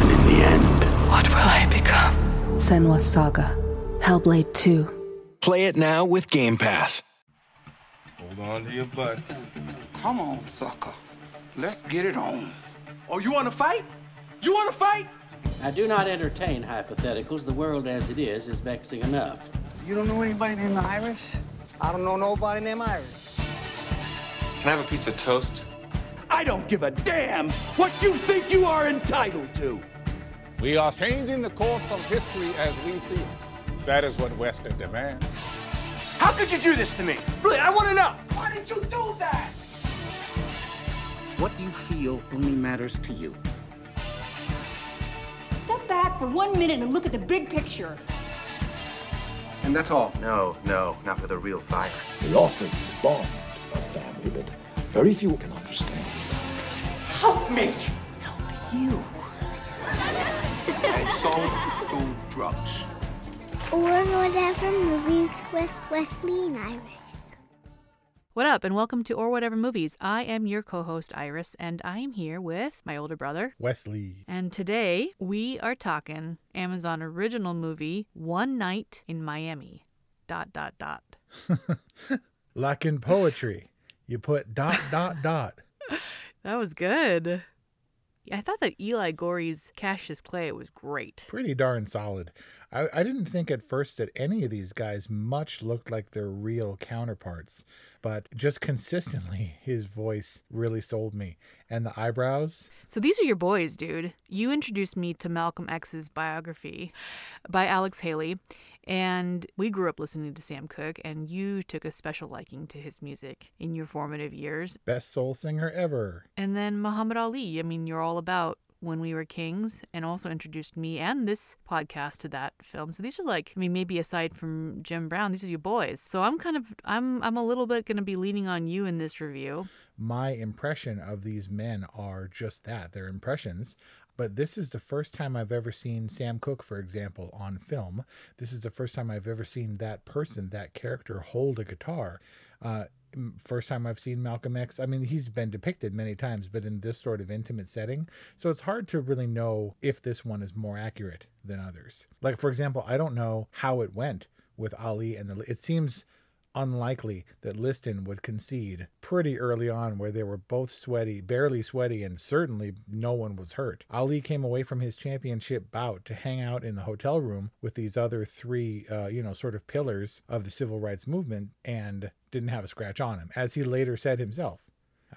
And in the end, What will I become? Senua's Saga. Hellblade 2. Play it now with Game Pass. Hold on to your butt. Come on, sucker. Let's get it on. Oh, you want to fight? You want to fight? I do not entertain hypotheticals. The world as it is is vexing enough. You don't know anybody named Iris? I don't know nobody named Iris. Can I have a piece of toast? I don't give a damn what you think you are entitled to. We are changing the course of history as we see it. That is what Western demands. How could you do this to me? Really, I want to know. Why did you do that? What you feel only matters to you. Step back for one minute and look at the big picture. And that's all? No, no, not for the real fire. We offer you bond, a family that very few can understand. Help me. Help you. And don't do drugs. Or whatever movies with Wesley and Iris. What up, and welcome to Or Whatever Movies. I am your co host, Iris, and I am here with my older brother, Wesley. And today we are talking Amazon original movie, One Night in Miami. Dot, dot, dot. like in poetry, you put dot, dot, dot. That was good. I thought that Eli Goree's Cassius Clay was great. Pretty darn solid. I, I didn't think at first that any of these guys much looked like their real counterparts, but just consistently, his voice really sold me. And the eyebrows. So these are your boys, dude. You introduced me to Malcolm X's biography by Alex Haley. And we grew up listening to Sam Cooke, and you took a special liking to his music in your formative years. Best soul singer ever. And then Muhammad Ali. I mean, you're all about when we were kings and also introduced me and this podcast to that film so these are like i mean maybe aside from jim brown these are your boys so i'm kind of i'm i'm a little bit going to be leaning on you in this review my impression of these men are just that they're impressions but this is the first time I've ever seen Sam Cooke, for example, on film. This is the first time I've ever seen that person, that character, hold a guitar. Uh, first time I've seen Malcolm X. I mean, he's been depicted many times, but in this sort of intimate setting. So it's hard to really know if this one is more accurate than others. Like, for example, I don't know how it went with Ali and the. It seems unlikely that Liston would concede pretty early on, where they were both sweaty, barely sweaty, and certainly no one was hurt. Ali came away from his championship bout to hang out in the hotel room with these other three, uh, you know, sort of pillars of the civil rights movement and didn't have a scratch on him, as he later said himself.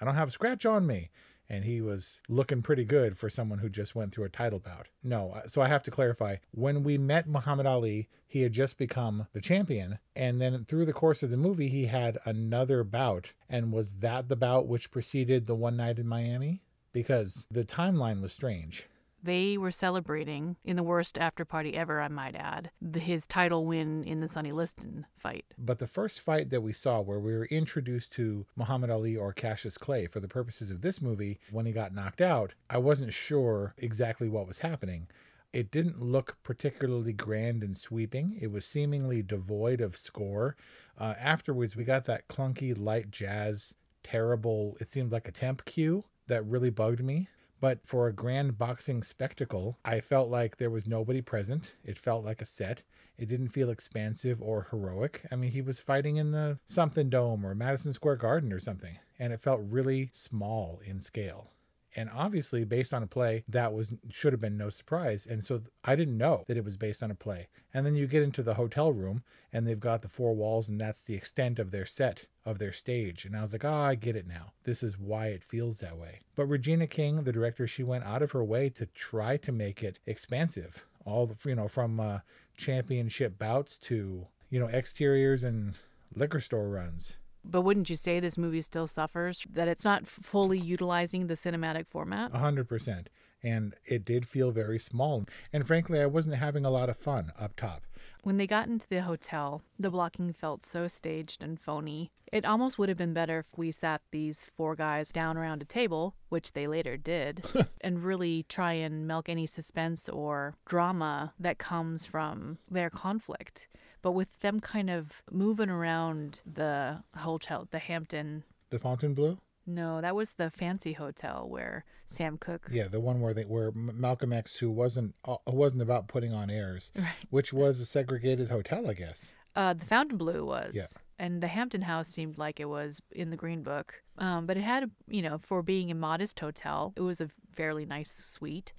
I don't have a scratch on me and he was looking pretty good for someone who just went through a title bout. No, uh, so I have to clarify. When we met Muhammad Ali, he had just become the champion, and then through the course of the movie, he had another bout. And was that the bout which preceded the one night in Miami? Because the timeline was strange. They were celebrating in the worst after party ever, I might add, the, his title win in the Sonny Liston fight. But the first fight that we saw, where we were introduced to Muhammad Ali or Cassius Clay for the purposes of this movie, when he got knocked out, I wasn't sure exactly what was happening. It didn't look particularly grand and sweeping. It was seemingly devoid of score. Uh, afterwards, we got that clunky light jazz, terrible, it seemed like a temp cue that really bugged me. But for a grand boxing spectacle, I felt like there was nobody present. It felt like a set. It didn't feel expansive or heroic. I mean, he was fighting in the something dome or Madison Square Garden or something, and it felt really small in scale. And obviously, based on a play, that was should have been no surprise. And so I didn't know that it was based on a play. And then you get into the hotel room, and they've got the four walls, and that's the extent of their set of their stage. And I was like, oh, I get it now. This is why it feels that way. But Regina King, the director, she went out of her way to try to make it expansive. All the, you know, from uh, championship bouts to you know exteriors and liquor store runs. But wouldn't you say this movie still suffers that it's not fully utilizing the cinematic format? A hundred percent. And it did feel very small. And frankly, I wasn't having a lot of fun up top. When they got into the hotel, the blocking felt so staged and phony. It almost would have been better if we sat these four guys down around a table, which they later did, and really try and milk any suspense or drama that comes from their conflict. But with them kind of moving around the hotel, the Hampton. The Fontainebleau? No, that was the fancy hotel where Sam Cooke. Yeah, the one where they where Malcolm X, who wasn't uh, wasn't about putting on airs, right. which was a segregated hotel, I guess. Uh, the Fontainebleau was. Yeah. And the Hampton House seemed like it was in the Green Book, um, but it had, you know, for being a modest hotel, it was a fairly nice suite.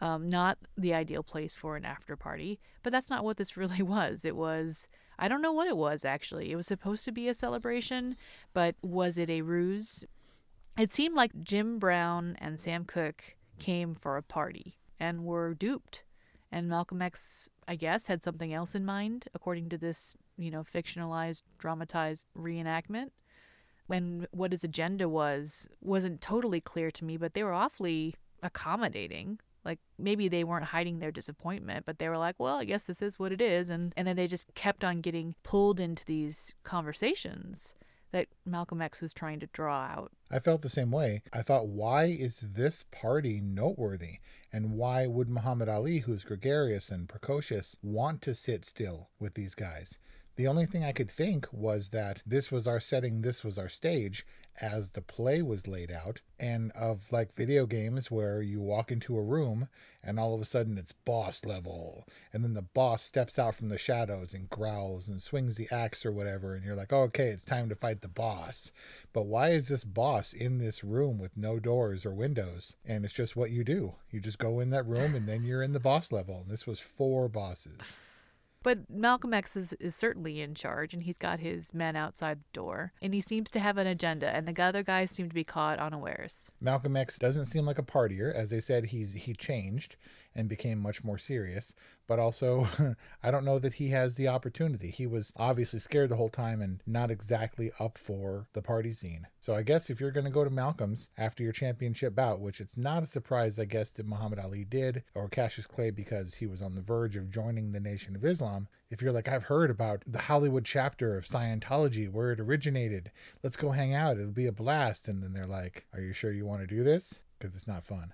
Um, not the ideal place for an after party, but that's not what this really was. It was, I don't know what it was actually. It was supposed to be a celebration, but was it a ruse? It seemed like Jim Brown and Sam Cooke came for a party and were duped. And Malcolm X, I guess, had something else in mind, according to this, you know, fictionalized, dramatized reenactment. And what his agenda was wasn't totally clear to me, but they were awfully accommodating. Like maybe they weren't hiding their disappointment, but they were like, well, I guess this is what it is. And, and then they just kept on getting pulled into these conversations that Malcolm X was trying to draw out. I felt the same way. I thought, why is this party noteworthy? And why would Muhammad Ali, who's gregarious and precocious, want to sit still with these guys? The only thing I could think was that this was our setting, this was our stage as the play was laid out, and of like video games where you walk into a room and all of a sudden it's boss level, and then the boss steps out from the shadows and growls and swings the axe or whatever, and you're like, oh, okay, it's time to fight the boss. But why is this boss in this room with no doors or windows? And it's just what you do. You just go in that room and then you're in the boss level. And this was four bosses. But Malcolm X is, is certainly in charge, and he's got his men outside the door, and he seems to have an agenda, and the other guys seem to be caught unawares. Malcolm X doesn't seem like a partier, as they said. He's he changed and became much more serious. But also, I don't know that he has the opportunity. He was obviously scared the whole time and not exactly up for the party scene. So I guess if you're going to go to Malcolm's after your championship bout, which it's not a surprise, I guess, that Muhammad Ali did, or Cassius Clay because he was on the verge of joining the Nation of Islam, if you're like, I've heard about the Hollywood chapter of Scientology where it originated, let's go hang out. It'll be a blast. And then they're like, Are you sure you want to do this? Because it's not fun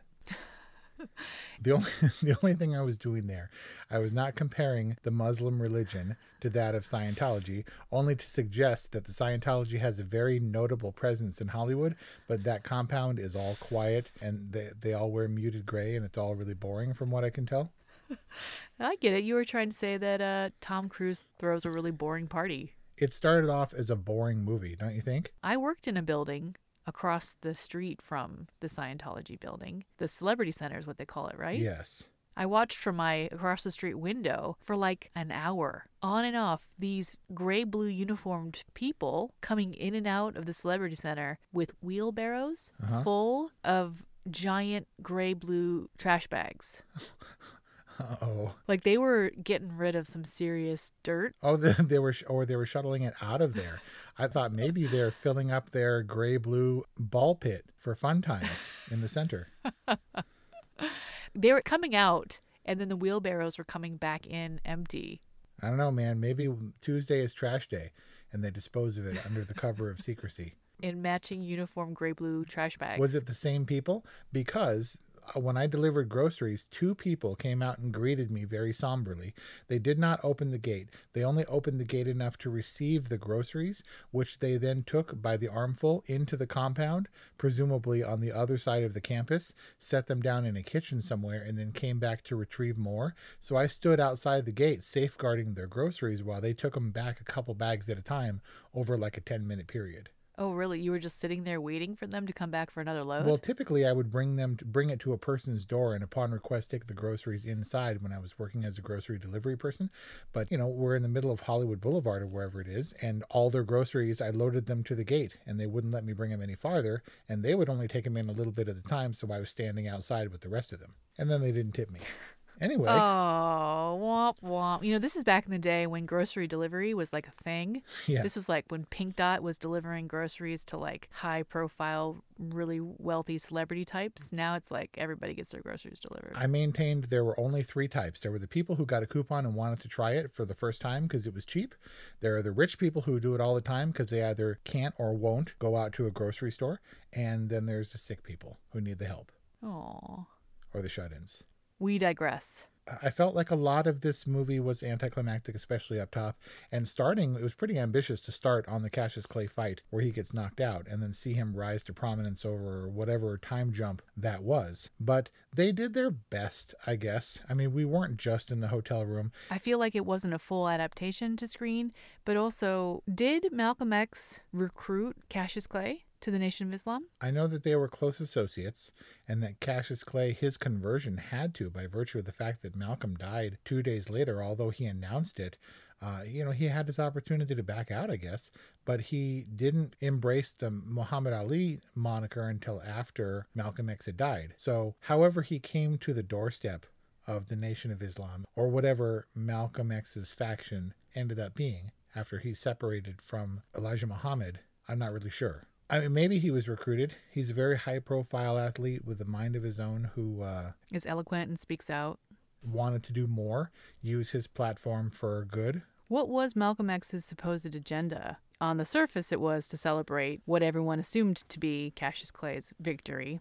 the only the only thing I was doing there, I was not comparing the Muslim religion to that of Scientology, only to suggest that the Scientology has a very notable presence in Hollywood, but that compound is all quiet and they they all wear muted gray and it's all really boring from what I can tell. I get it. You were trying to say that uh, Tom Cruise throws a really boring party. It started off as a boring movie, don't you think? I worked in a building across the street from the Scientology building. The Celebrity Center is what they call it, right? Yes. I watched from my across the street window for like an hour, on and off, these gray blue uniformed people coming in and out of the Celebrity Center with wheelbarrows uh-huh. full of giant gray blue trash bags. oh. Like they were getting rid of some serious dirt. Oh, they, they were, or they were shuttling it out of there. I thought maybe they're filling up their gray blue ball pit for fun times in the center. they were coming out, and then the wheelbarrows were coming back in empty. I don't know, man. Maybe Tuesday is trash day, and they dispose of it under the cover of secrecy. In matching uniform gray blue trash bags. Was it the same people? Because Uh, when I delivered groceries, two people came out and greeted me very somberly. They did not open the gate. They only opened the gate enough to receive the groceries, which they then took by the armful into the compound, presumably on the other side of the campus, set them down in a kitchen somewhere, and then came back to retrieve more. So I stood outside the gate safeguarding their groceries while they took them back a couple bags at a time over like a 10 minute period. Oh, really? You were just sitting there waiting for them to come back for another load? Well, typically I would bring them to bring it to a person's door and upon request take the groceries inside when I was working as a grocery delivery person. But, you know, we're in the middle of Hollywood Boulevard or wherever it is, and all their groceries I loaded them to the gate and they wouldn't let me bring them any farther, and they would only take them in a little bit at a time, so I was standing outside with the rest of them. And then they didn't tip me. Anyway. Oh, womp womp. You know, this is back in the day when grocery delivery was like a thing. Yeah. This was like when Pink Dot was delivering groceries to like high profile, really wealthy celebrity types. Now it's like everybody gets their groceries delivered. I maintained there were only three types. There were the people who got a coupon and wanted to try it for the first time because it was cheap. There are the rich people who do it all the time because they either can't or won't go out to a grocery store. And then there's the sick people who need the help Oh. or the shut ins. We digress. I felt like a lot of this movie was anticlimactic, especially up top. And starting, it was pretty ambitious to start on the Cassius Clay fight where he gets knocked out and then see him rise to prominence over whatever time jump that was. But they did their best, I guess. I mean, we weren't just in the hotel room. I feel like it wasn't a full adaptation to screen, but also, did Malcolm X recruit Cassius Clay? To the Nation of Islam? I know that they were close associates and that Cassius Clay, his conversion had to by virtue of the fact that Malcolm died two days later, although he announced it. Uh, you know, he had his opportunity to back out, I guess, but he didn't embrace the Muhammad Ali moniker until after Malcolm X had died. So, however, he came to the doorstep of the Nation of Islam, or whatever Malcolm X's faction ended up being after he separated from Elijah Muhammad, I'm not really sure. I mean, maybe he was recruited. He's a very high profile athlete with a mind of his own who uh, is eloquent and speaks out. Wanted to do more, use his platform for good. What was Malcolm X's supposed agenda? On the surface, it was to celebrate what everyone assumed to be Cassius Clay's victory.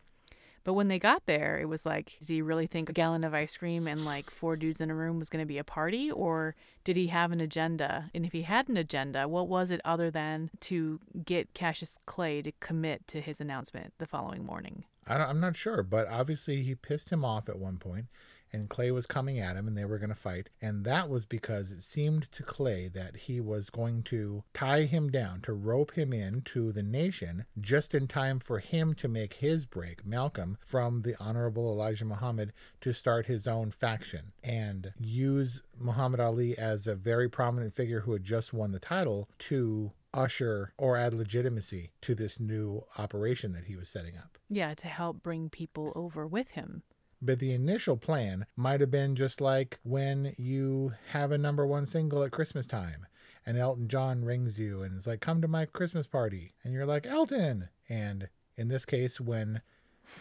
But when they got there, it was like, did he really think a gallon of ice cream and like four dudes in a room was going to be a party? Or did he have an agenda? And if he had an agenda, what was it other than to get Cassius Clay to commit to his announcement the following morning? I am not sure, but obviously he pissed him off at one point and Clay was coming at him and they were going to fight. And that was because it seemed to Clay that he was going to tie him down, to rope him in to the nation just in time for him to make his break, Malcolm, from the Honorable Elijah Muhammad to start his own faction and use Muhammad Ali as a very prominent figure who had just won the title to usher or add legitimacy to this new operation that he was setting up. Yeah, to help bring people over with him. But the initial plan might have been just like when you have a number one single at Christmas time and Elton John rings you and is like, come to my Christmas party. And you're like, Elton. And in this case, when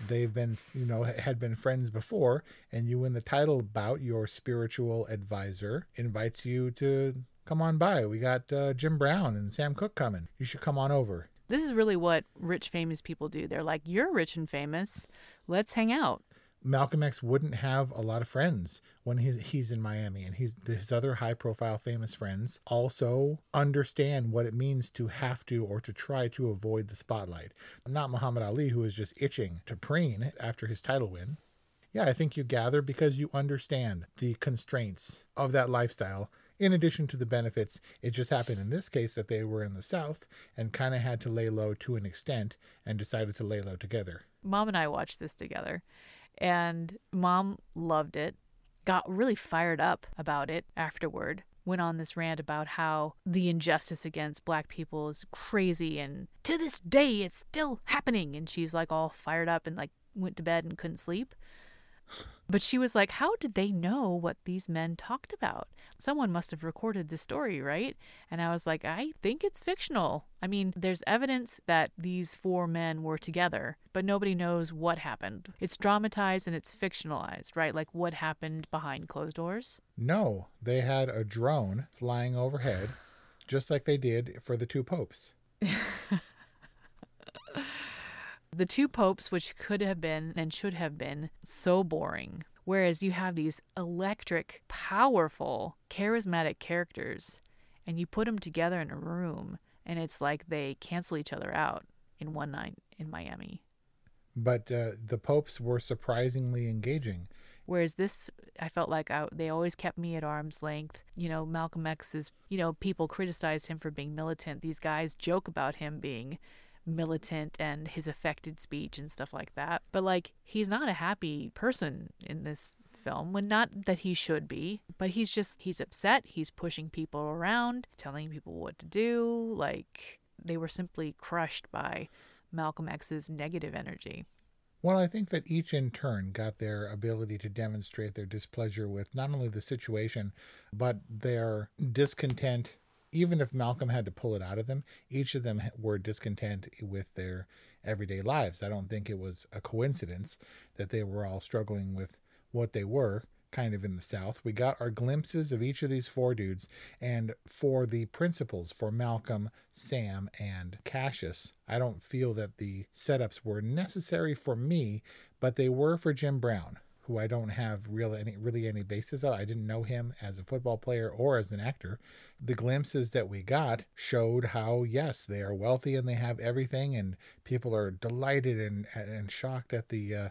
they've been, you know, had been friends before and you win the title bout, your spiritual advisor invites you to come on by. We got uh, Jim Brown and Sam Cooke coming. You should come on over. This is really what rich, famous people do. They're like, you're rich and famous. Let's hang out. Malcolm X wouldn't have a lot of friends when he's he's in Miami, and he's his other high profile famous friends also understand what it means to have to or to try to avoid the spotlight. Not Muhammad Ali, who is just itching to preen after his title win. Yeah, I think you gather because you understand the constraints of that lifestyle. In addition to the benefits, it just happened in this case that they were in the South and kind of had to lay low to an extent and decided to lay low together. Mom and I watched this together and mom loved it, got really fired up about it afterward. Went on this rant about how the injustice against black people is crazy and to this day it's still happening. And she's like all fired up and like went to bed and couldn't sleep. But she was like, How did they know what these men talked about? Someone must have recorded the story, right? And I was like, I think it's fictional. I mean, there's evidence that these four men were together, but nobody knows what happened. It's dramatized and it's fictionalized, right? Like what happened behind closed doors? No, they had a drone flying overhead, just like they did for the two popes. the two popes, which could have been and should have been so boring. Whereas you have these electric, powerful, charismatic characters, and you put them together in a room, and it's like they cancel each other out in one night in Miami. But uh, the popes were surprisingly engaging. Whereas this, I felt like I, they always kept me at arm's length. You know, Malcolm X is, you know, people criticized him for being militant. These guys joke about him being militant and his affected speech and stuff like that. But like he's not a happy person in this film when not that he should be but he's just he's upset he's pushing people around telling people what to do like they were simply crushed by malcolm x's negative energy well, I think that each in turn got their ability to demonstrate their displeasure with not only the situation, but their discontent. Even if Malcolm had to pull it out of them, each of them were discontent with their everyday lives. I don't think it was a coincidence that they were all struggling with what they were kind of in the South. We got our glimpses of each of these four dudes, and for the principals, for Malcolm, Sam, and Cassius, I don't feel that the setups were necessary for me, but they were for Jim Brown who I don't have real any really any basis of. I didn't know him as a football player or as an actor. The glimpses that we got showed how yes, they are wealthy and they have everything, and people are delighted and and shocked at the uh,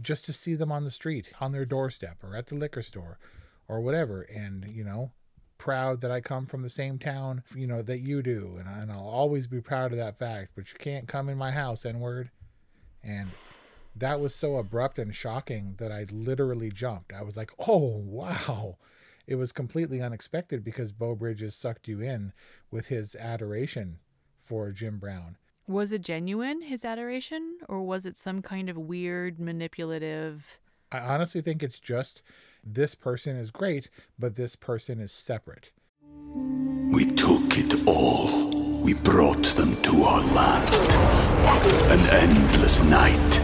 just to see them on the street, on their doorstep, or at the liquor store, or whatever. And you know, proud that I come from the same town, you know, that you do, and, I, and I'll always be proud of that fact. But you can't come in my house, N word. And that was so abrupt and shocking that I literally jumped. I was like, oh, wow. It was completely unexpected because Beau Bridges sucked you in with his adoration for Jim Brown. Was it genuine, his adoration, or was it some kind of weird, manipulative? I honestly think it's just this person is great, but this person is separate. We took it all. We brought them to our land. An endless night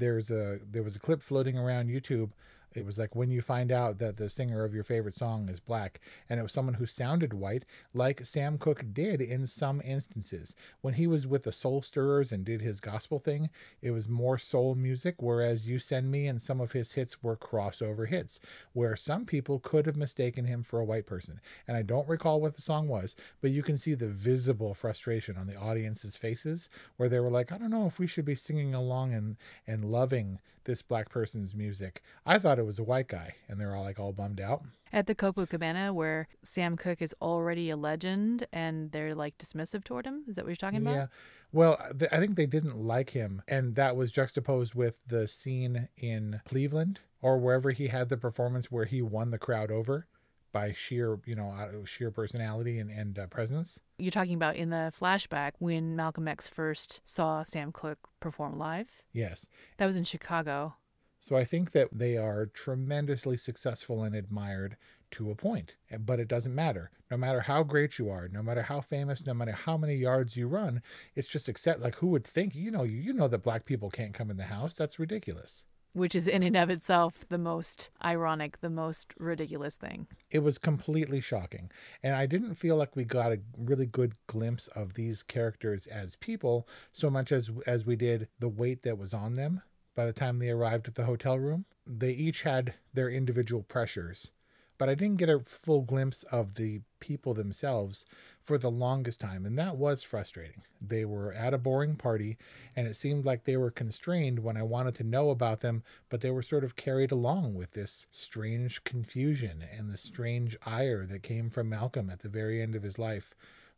there's a there was a clip floating around YouTube it was like when you find out that the singer of your favorite song is black, and it was someone who sounded white, like Sam Cooke did in some instances. When he was with the Soul Stirrers and did his gospel thing, it was more soul music, whereas You Send Me and some of his hits were crossover hits, where some people could have mistaken him for a white person. And I don't recall what the song was, but you can see the visible frustration on the audience's faces, where they were like, I don't know if we should be singing along and, and loving this black person's music. I thought it was a white guy, and they're all like all bummed out. At the Copacabana, where Sam Cooke is already a legend, and they're like dismissive toward him. Is that what you're talking about? Yeah. Well, th- I think they didn't like him, and that was juxtaposed with the scene in Cleveland or wherever he had the performance where he won the crowd over by sheer, you know, uh, sheer personality and, and uh, presence. You're talking about in the flashback when Malcolm X first saw Sam Cooke perform live? Yes. That was in Chicago. So I think that they are tremendously successful and admired to a point. But it doesn't matter. No matter how great you are, no matter how famous, no matter how many yards you run, it's just accept like who would think, you know, you, you know that black people can't come in the house. That's ridiculous which is in and of itself the most ironic, the most ridiculous thing. It was completely shocking. And I didn't feel like we got a really good glimpse of these characters as people so much as as we did the weight that was on them by the time they arrived at the hotel room. They each had their individual pressures but I didn't get a full glimpse of the people themselves for the longest time, and that was frustrating. They were at a boring party, and it seemed like they were constrained when I wanted to know about them, but they were sort of carried along with this strange confusion and the strange ire that came from Malcolm at the very end of his life.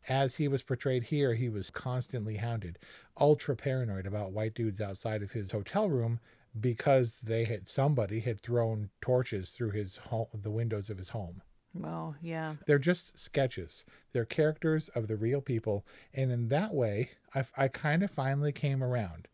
As he was portrayed here, he was constantly hounded, ultra paranoid about white dudes outside of his hotel room because they had somebody had thrown torches through his home, the windows of his home. Well, yeah. They're just sketches. They're characters of the real people, and in that way, I, I kind of finally came around.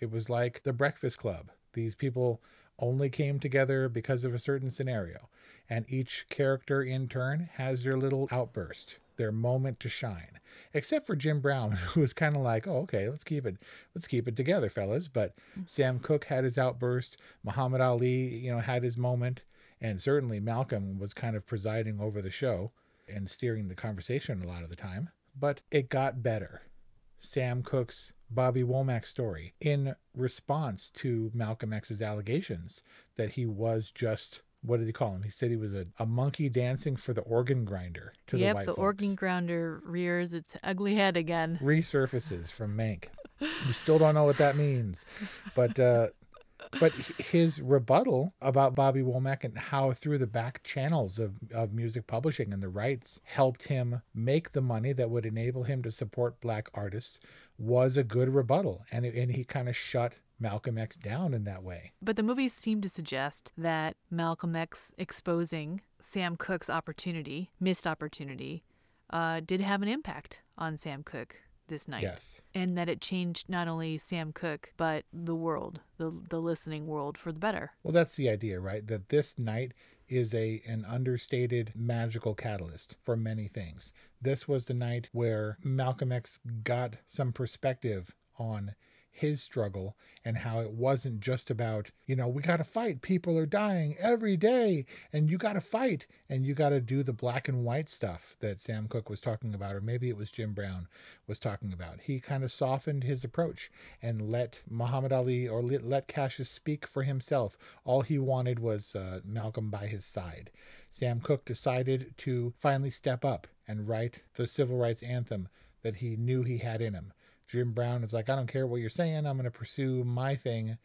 It was like the Breakfast Club. These people only came together because of a certain scenario. And each character in turn has their little outburst, their moment to shine. Except for Jim Brown, who was kind of like, "Oh, okay, let's keep it, let's keep it together, fellas." But mm-hmm. Sam Cooke had his outburst. Muhammad Ali, you know, had his moment, and certainly Malcolm was kind of presiding over the show and steering the conversation a lot of the time. But it got better. Sam Cooke's Bobby Womack story in response to Malcolm X's allegations that he was just what did he call him? He said he was a, a monkey dancing for the organ grinder to yep, the white the folks. organ grinder rears its ugly head again. Resurfaces from Mank. we still don't know what that means, but uh, but his rebuttal about Bobby Womack and how through the back channels of, of music publishing and the rights helped him make the money that would enable him to support black artists was a good rebuttal. And, and he kind of shut Malcolm X down in that way. But the movies seem to suggest that Malcolm X exposing Sam Cooke's opportunity, missed opportunity, uh, did have an impact on Sam Cooke this night. Yes. And that it changed not only Sam Cooke, but the world, the, the listening world for the better. Well, that's the idea, right? That this night is a an understated magical catalyst for many things. This was the night where Malcolm X got some perspective on his struggle and how it wasn't just about, you know, we got to fight. People are dying every day and you got to fight and you got to do the black and white stuff that Sam Cooke was talking about, or maybe it was Jim Brown was talking about. He kind of softened his approach and let Muhammad Ali or let, let Cassius speak for himself. All he wanted was uh, Malcolm by his side. Sam Cooke decided to finally step up and write the civil rights anthem that he knew he had in him. Jim Brown is like, I don't care what you're saying. I'm going to pursue my thing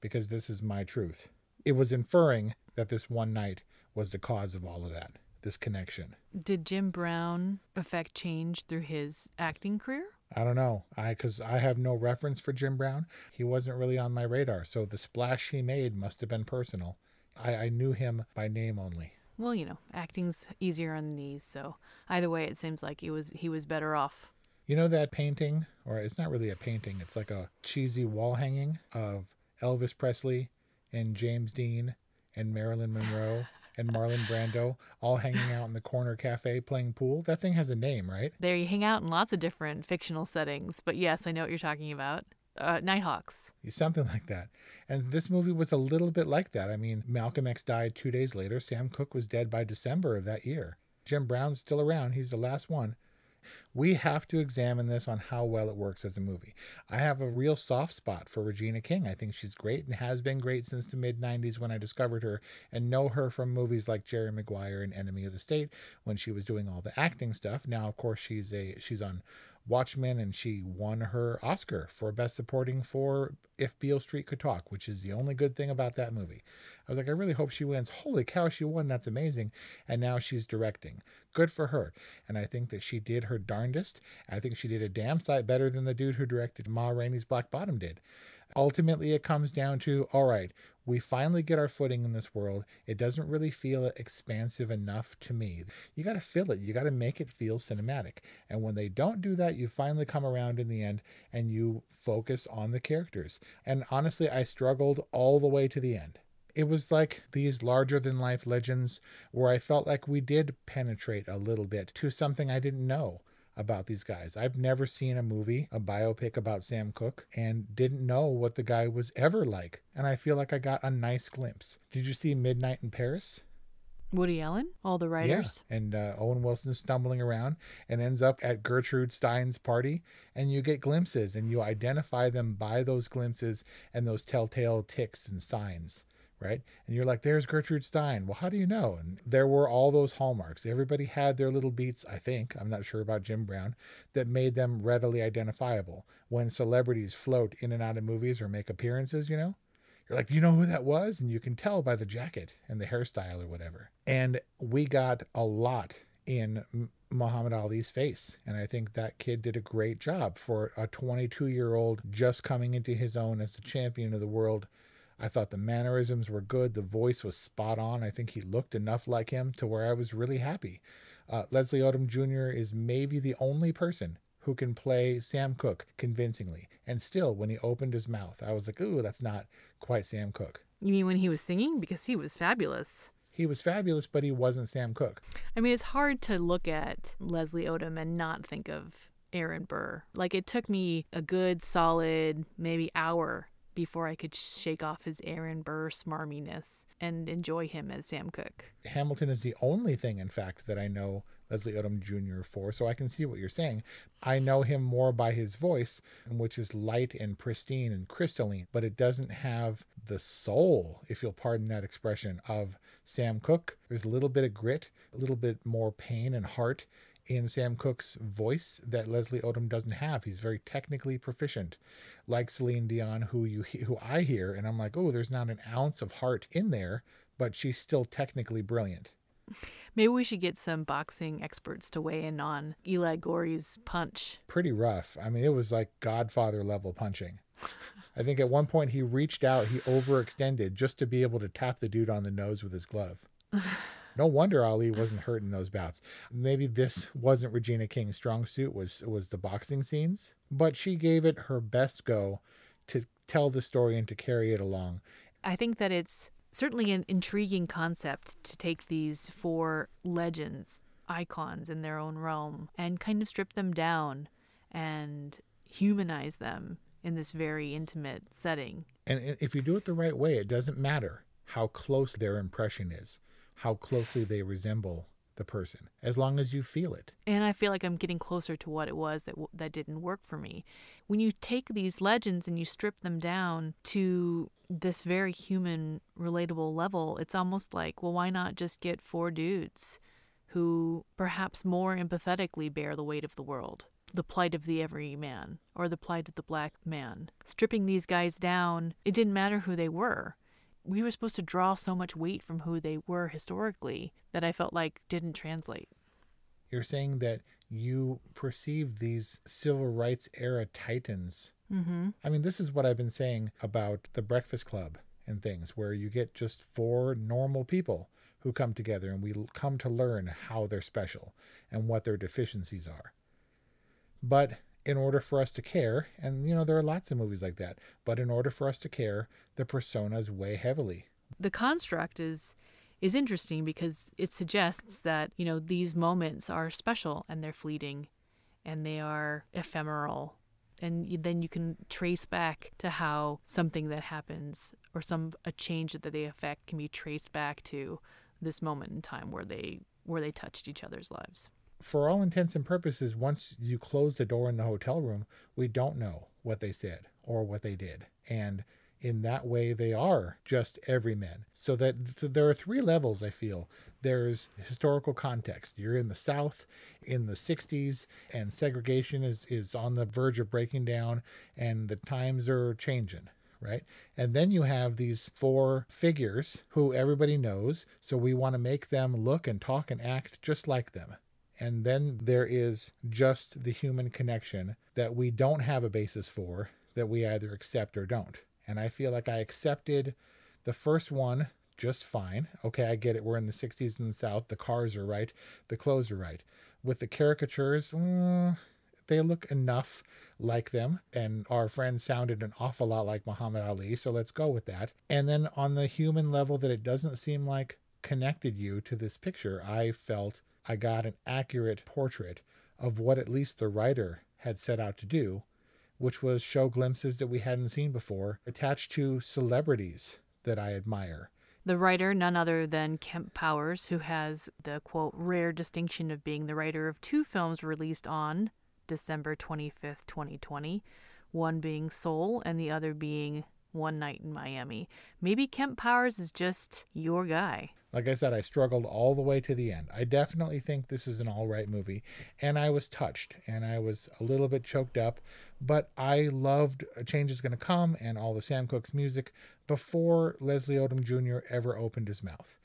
because this is my truth. It was inferring that this one night was the cause of all of that, this connection. Did Jim Brown affect change through his acting career? I don't know. I cuz I have no reference for Jim Brown. He wasn't really on my radar. So the splash he made must have been personal. I, I knew him by name only. Well, you know, acting's easier on these, so either way it seems like he was he was better off you know that painting, or it's not really a painting, it's like a cheesy wall hanging of Elvis Presley and James Dean and Marilyn Monroe and Marlon Brando all hanging out in the corner cafe playing pool. That thing has a name, right? There you hang out in lots of different fictional settings, but yes, I know what you're talking about. Uh, Nighthawks. Something like that. And this movie was a little bit like that. I mean, Malcolm X died two days later. Sam Cooke was dead by December of that year. Jim Brown's still around. He's the last one we have to examine this on how well it works as a movie. I have a real soft spot for Regina King. I think she's great and has been great since the mid 90s when I discovered her and know her from movies like Jerry Maguire and Enemy of the State when she was doing all the acting stuff. Now, of course, she's a she's on Watchmen, and she won her Oscar for Best Supporting for If Beale Street Could Talk, which is the only good thing about that movie. I was like, I really hope she wins. Holy cow, she won. That's amazing. And now she's directing. Good for her. And I think that she did her darndest. I think she did a damn sight better than the dude who directed Ma Rainey's Black Bottom did. Ultimately, it comes down to all right, we finally get our footing in this world. It doesn't really feel expansive enough to me. You got to fill it, you got to make it feel cinematic. And when they don't do that, you finally come around in the end and you focus on the characters. And honestly, I struggled all the way to the end. It was like these larger than life legends where I felt like we did penetrate a little bit to something I didn't know about these guys. I've never seen a movie, a biopic about Sam Cooke, and didn't know what the guy was ever like. And I feel like I got a nice glimpse. Did you see Midnight in Paris? Woody Allen, all the writers. Yeah. And uh, Owen Wilson stumbling around and ends up at Gertrude Stein's party. And you get glimpses and you identify them by those glimpses and those telltale ticks and signs right? And you're like, there's Gertrude Stein. Well, how do you know? And there were all those hallmarks. Everybody had their little beats, I think, I'm not sure about Jim Brown, that made them readily identifiable. When celebrities float in and out of movies or make appearances, you know, you're like, you know who that was? And you can tell by the jacket and the hairstyle or whatever. And we got a lot in Muhammad Ali's face. And I think that kid did a great job for a 22 year old just coming into his own as the champion of the world I thought the mannerisms were good. The voice was spot on. I think he looked enough like him to where I was really happy. Uh, Leslie Odom Jr. is maybe the only person who can play Sam Cooke convincingly. And still, when he opened his mouth, I was like, ooh, that's not quite Sam Cooke. You mean when he was singing? Because he was fabulous. He was fabulous, but he wasn't Sam Cooke. I mean, it's hard to look at Leslie Odom and not think of Aaron Burr. Like, it took me a good solid maybe hour before I could shake off his Aaron Burr smarminess and enjoy him as Sam Cooke. Hamilton is the only thing, in fact, that I know Leslie Odom Jr. for, so I can see what you're saying. I know him more by his voice, which is light and pristine and crystalline, but it doesn't have the soul, if you'll pardon that expression, of Sam Cooke. There's a little bit of grit, a little bit more pain and heart in Sam Cooke's voice that Leslie Odom doesn't have. He's very technically proficient, like Celine Dion, who you who I hear, and I'm like, oh, there's not an ounce of heart in there, but she's still technically brilliant. Maybe we should get some boxing experts to weigh in on Eli Goree's punch. Pretty rough. I mean, it was like Godfather level punching. I think at one point he reached out, he overextended just to be able to tap the dude on the nose with his glove. no wonder Ali wasn't hurt in those bouts. Maybe this wasn't Regina King's strong suit was was the boxing scenes, but she gave it her best go to tell the story and to carry it along. I think that it's certainly an intriguing concept to take these four legends, icons in their own realm, and kind of strip them down and humanize them in this very intimate setting. And if you do it the right way, it doesn't matter how close their impression is, how closely they resemble the person, as long as you feel it. And I feel like I'm getting closer to what it was that that didn't work for me. When you take these legends and you strip them down to this very human, relatable level, it's almost like, well, why not just get four dudes who perhaps more empathetically bear the weight of the world? the plight of the everyman or the plight of the black man. Stripping these guys down, it didn't matter who they were. We were supposed to draw so much weight from who they were historically that I felt like didn't translate. You're saying that you perceive these civil rights era titans. Mm-hmm. I mean, this is what I've been saying about the Breakfast Club and things, where you get just four normal people who come together and we come to learn how they're special and what their deficiencies are. But in order for us to care, and you know, there are lots of movies like that, but in order for us to care, the personas weigh heavily. The construct is is interesting because it suggests that, you know, these moments are special and they're fleeting and they are ephemeral. And then you can trace back to how something that happens or some a change that they affect can be traced back to this moment in time where they where they touched each other's lives for all intents and purposes, once you close the door in the hotel room, we don't know what they said or what they did. And in that way, they are just everymen. So that so there are three levels, I feel. There's historical context. You're in the South in the 60s, and segregation is, is on the verge of breaking down, and the times are changing right? And then you have these four figures who everybody knows, so we want to make them look and talk and act just like them. And then there is just the human connection that we don't have a basis for, that we either accept or don't. And I feel like I accepted the first one just fine. Okay, I get it. We're in the 60s in the South. The cars are right. The clothes are right. With the caricatures, mm, they look enough like them. And our friend sounded an awful lot like Muhammad Ali. So let's go with that. And then on the human level, that it doesn't seem like connected you to this picture, I felt I got an accurate portrait of what at least the writer had set out to do, which was show glimpses that we hadn't seen before attached to celebrities that I admire. The writer, none other than Kemp Powers, who has the quote rare distinction of being the writer of two films released on December 25th, 2020, one being Soul and the other being One Night in Miami. Maybe Kemp Powers is just your guy. Like I said, I struggled all the way to the end. I definitely think this is an all right movie, and I was touched and I was a little bit choked up, but I loved A Change is Gonna Come and all the Sam Cooke's music before Leslie Odom Jr. ever opened his mouth.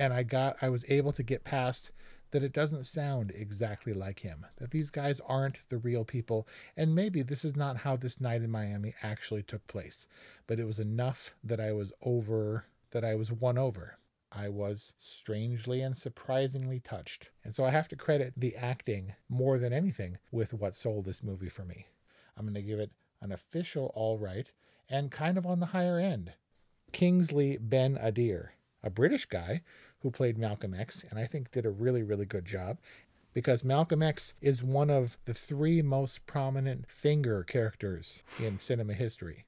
And I got, I was able to get past that it doesn't sound exactly like him, that these guys aren't the real people, and maybe this is not how this night in Miami actually took place, but it was enough that I was over, that I was won over I was strangely and surprisingly touched. And so I have to credit the acting more than anything with what sold this movie for me. I'm going to give it an official all right and kind of on the higher end. Kingsley Ben Adir, a British guy who played Malcolm X, and I think did a really, really good job because Malcolm X is one of the three most prominent finger characters in cinema history.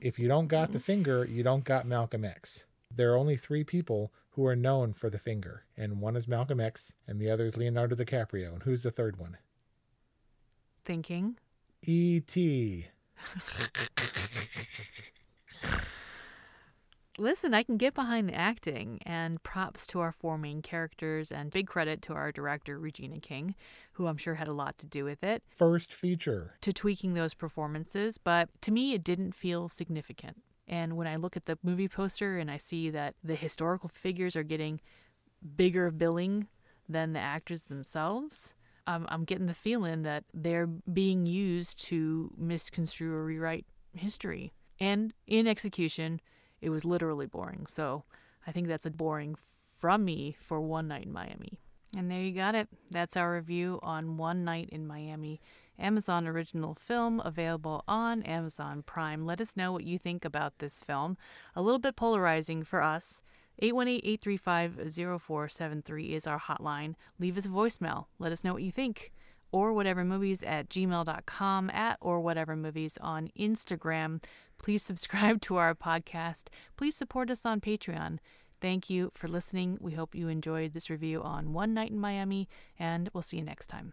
If you don't got the finger, you don't got Malcolm X. There are only three people who are known for the finger, and one is Malcolm X, and the other is Leonardo DiCaprio. And who's the third one? Thinking. E.T. Listen, I can get behind the acting, and props to our four main characters, and big credit to our director, Regina King, who I'm sure had a lot to do with it. First feature. To tweaking those performances, but to me, it didn't feel significant. And when I look at the movie poster and I see that the historical figures are getting bigger billing than the actors themselves, I'm, I'm getting the feeling that they're being used to misconstrue or rewrite history. And in execution, it was literally boring. So I think that's a boring from me for One Night in Miami. And there you got it. That's our review on One Night in Miami, Amazon original film available on Amazon Prime. Let us know what you think about this film. A little bit polarizing for us. 818-835-0473 is our hotline. Leave us a voicemail. Let us know what you think. Or whatever movies at gmail.com at or whatever movies on Instagram. Please subscribe to our podcast. Please support us on Patreon. Thank you for listening. We hope you enjoyed this review on One Night in Miami, and we'll see you next time.